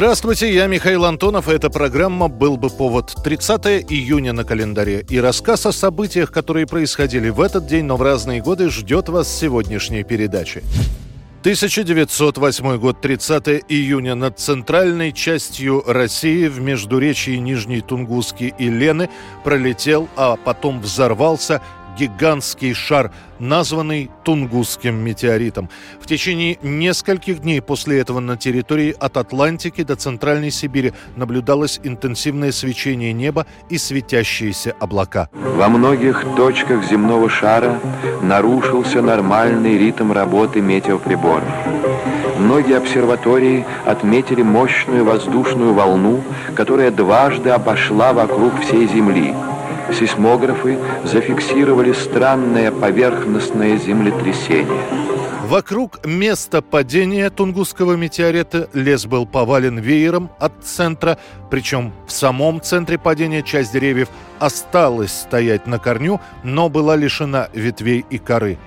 Здравствуйте, я Михаил Антонов, и эта программа «Был бы повод» 30 июня на календаре. И рассказ о событиях, которые происходили в этот день, но в разные годы, ждет вас в сегодняшней передаче. 1908 год, 30 июня. Над центральной частью России в междуречии Нижней Тунгуски и Лены пролетел, а потом взорвался гигантский шар, названный Тунгусским метеоритом. В течение нескольких дней после этого на территории от Атлантики до Центральной Сибири наблюдалось интенсивное свечение неба и светящиеся облака. Во многих точках земного шара нарушился нормальный ритм работы метеоприборов. Многие обсерватории отметили мощную воздушную волну, которая дважды обошла вокруг всей Земли – Сейсмографы зафиксировали странное поверхностное землетрясение. Вокруг места падения Тунгусского метеорита лес был повален веером от центра, причем в самом центре падения часть деревьев осталась стоять на корню, но была лишена ветвей и коры.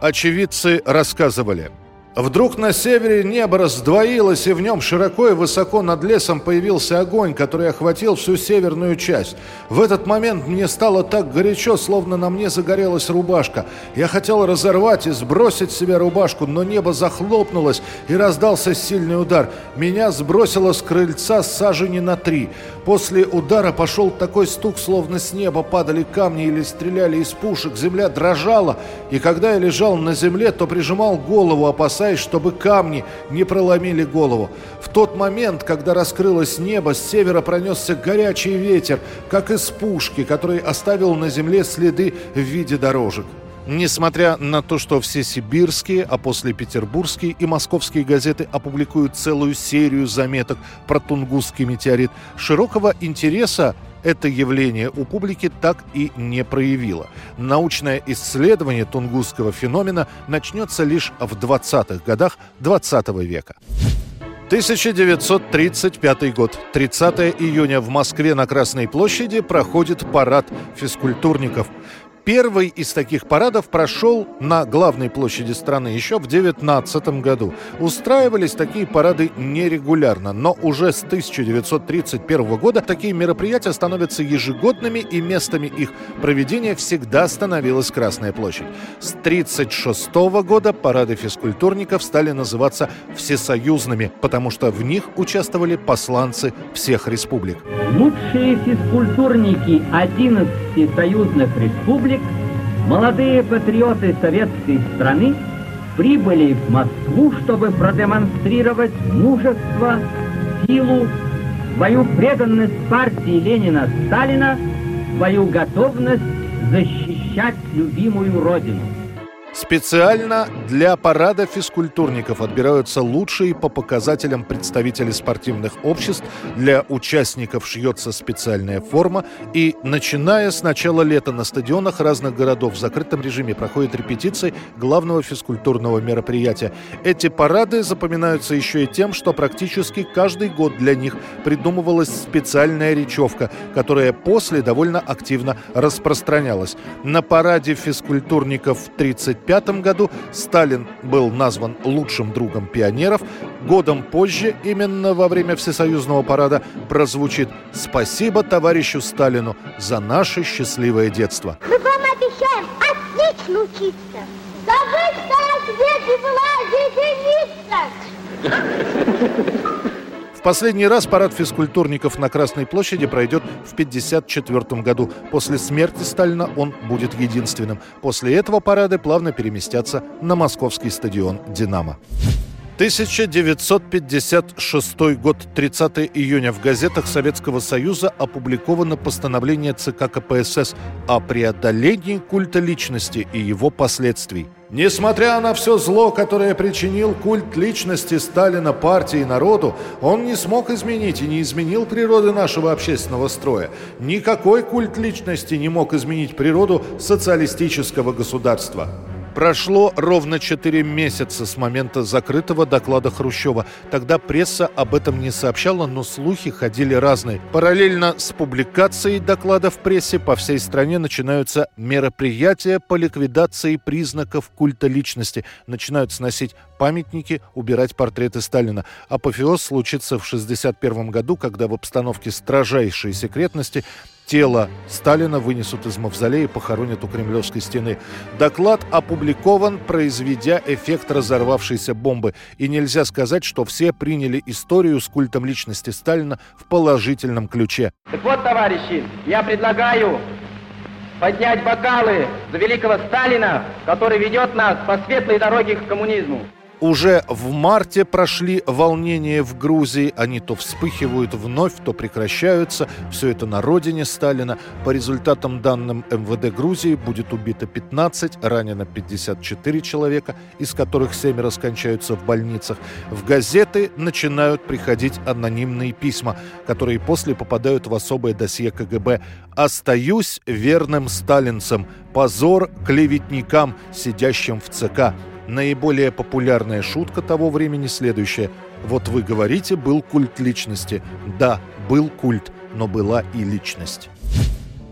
Очевидцы рассказывали – Вдруг на севере небо раздвоилось, и в нем широко и высоко над лесом появился огонь, который охватил всю северную часть. В этот момент мне стало так горячо, словно на мне загорелась рубашка. Я хотел разорвать и сбросить с себя рубашку, но небо захлопнулось, и раздался сильный удар. Меня сбросило с крыльца сажени на три. После удара пошел такой стук, словно с неба падали камни или стреляли из пушек. Земля дрожала, и когда я лежал на земле, то прижимал голову, опасаясь, опасаясь, чтобы камни не проломили голову. В тот момент, когда раскрылось небо, с севера пронесся горячий ветер, как из пушки, который оставил на земле следы в виде дорожек. Несмотря на то, что все сибирские, а после петербургские и московские газеты опубликуют целую серию заметок про Тунгусский метеорит, широкого интереса это явление у публики так и не проявило. Научное исследование тунгусского феномена начнется лишь в 20-х годах 20 века. 1935 год. 30 июня в Москве на Красной площади проходит парад физкультурников. Первый из таких парадов прошел на главной площади страны еще в 19 году. Устраивались такие парады нерегулярно, но уже с 1931 года такие мероприятия становятся ежегодными, и местами их проведения всегда становилась Красная площадь. С 1936 года парады физкультурников стали называться всесоюзными, потому что в них участвовали посланцы всех республик. Лучшие физкультурники 11 союзных республик век молодые патриоты советской страны прибыли в Москву, чтобы продемонстрировать мужество, силу, свою преданность партии Ленина-Сталина, свою готовность защищать любимую Родину. Специально для парада физкультурников отбираются лучшие по показателям представители спортивных обществ. Для участников шьется специальная форма. И начиная с начала лета на стадионах разных городов в закрытом режиме проходят репетиции главного физкультурного мероприятия. Эти парады запоминаются еще и тем, что практически каждый год для них придумывалась специальная речевка, которая после довольно активно распространялась. На параде физкультурников 30 1945 году Сталин был назван лучшим другом пионеров. Годом позже, именно во время Всесоюзного парада, прозвучит «Спасибо товарищу Сталину за наше счастливое детство». Мы вам обещаем отлично учиться. Забыть на свете была единица последний раз парад физкультурников на Красной площади пройдет в 1954 году. После смерти Сталина он будет единственным. После этого парады плавно переместятся на московский стадион «Динамо». 1956 год, 30 июня. В газетах Советского Союза опубликовано постановление ЦК КПСС о преодолении культа личности и его последствий. Несмотря на все зло, которое причинил культ личности Сталина партии и народу, он не смог изменить и не изменил природы нашего общественного строя. Никакой культ личности не мог изменить природу социалистического государства. Прошло ровно 4 месяца с момента закрытого доклада Хрущева. Тогда пресса об этом не сообщала, но слухи ходили разные. Параллельно с публикацией доклада в прессе по всей стране начинаются мероприятия по ликвидации признаков культа личности. Начинают сносить памятники, убирать портреты Сталина. Апофеоз случится в 1961 году, когда в обстановке строжайшей секретности Тело Сталина вынесут из мавзолея и похоронят у Кремлевской стены. Доклад опубликован, произведя эффект разорвавшейся бомбы. И нельзя сказать, что все приняли историю с культом личности Сталина в положительном ключе. Так вот, товарищи, я предлагаю поднять бокалы за великого Сталина, который ведет нас по светлой дороге к коммунизму. Уже в марте прошли волнения в Грузии. Они то вспыхивают вновь, то прекращаются. Все это на родине Сталина. По результатам данным МВД Грузии будет убито 15, ранено 54 человека, из которых семеро скончаются в больницах. В газеты начинают приходить анонимные письма, которые после попадают в особое досье КГБ. «Остаюсь верным сталинцем. Позор клеветникам, сидящим в ЦК». Наиболее популярная шутка того времени следующая. Вот вы говорите, был культ личности. Да, был культ, но была и личность.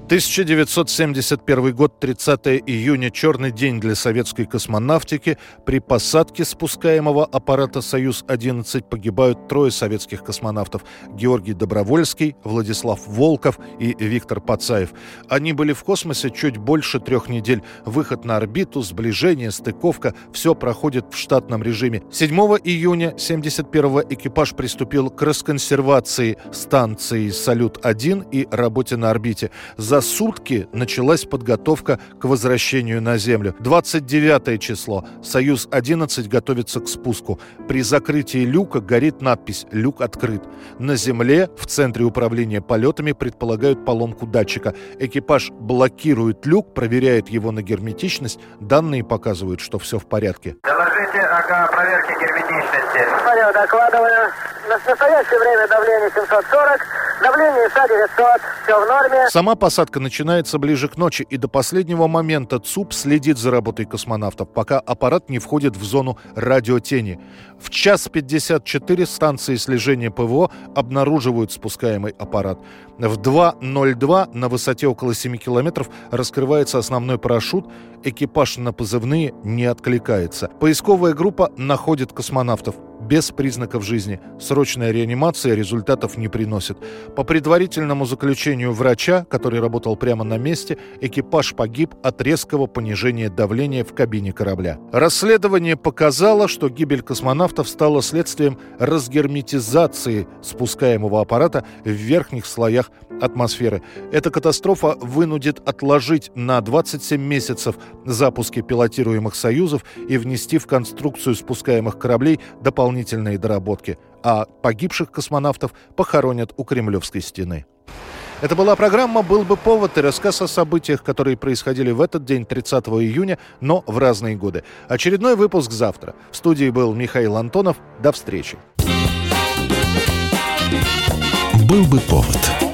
1971 год, 30 июня, черный день для советской космонавтики. При посадке спускаемого аппарата «Союз-11» погибают трое советских космонавтов. Георгий Добровольский, Владислав Волков и Виктор Пацаев. Они были в космосе чуть больше трех недель. Выход на орбиту, сближение, стыковка – все проходит в штатном режиме. 7 июня 71-го экипаж приступил к расконсервации станции «Салют-1» и работе на орбите. За сутки началась подготовка к возвращению на Землю. 29 число. «Союз-11» готовится к спуску. При закрытии люка горит надпись «Люк открыт». На Земле, в центре управления полетами, предполагают поломку датчика. Экипаж блокирует люк, проверяет его на герметичность. Данные показывают, что все в порядке. Доложите о проверке герметичности. Понял, докладываю. На настоящее время давление 740, давление ИСа 900, все в норме. Сама посадка начинается ближе к ночи, и до последнего момента ЦУП следит за работой космонавтов, пока аппарат не входит в зону радиотени. В час 54 станции слежения ПВО обнаруживают спускаемый аппарат. В 2.02 на высоте около 7 километров раскрывается основной парашют. Экипаж на позывные не откликается. Поисковая группа находит космонавтов без признаков жизни. Срочная реанимация результатов не приносит. По предварительному заключению врача, который работал прямо на месте, экипаж погиб от резкого понижения давления в кабине корабля. Расследование показало, что гибель космонавтов стала следствием разгерметизации спускаемого аппарата в верхних слоях атмосферы. Эта катастрофа вынудит отложить на 27 месяцев запуски пилотируемых «Союзов» и внести в конструкцию спускаемых кораблей дополнительные доработки, а погибших космонавтов похоронят у Кремлевской стены. Это была программа «Был бы повод» и рассказ о событиях, которые происходили в этот день, 30 июня, но в разные годы. Очередной выпуск завтра. В студии был Михаил Антонов. До встречи. «Был бы повод»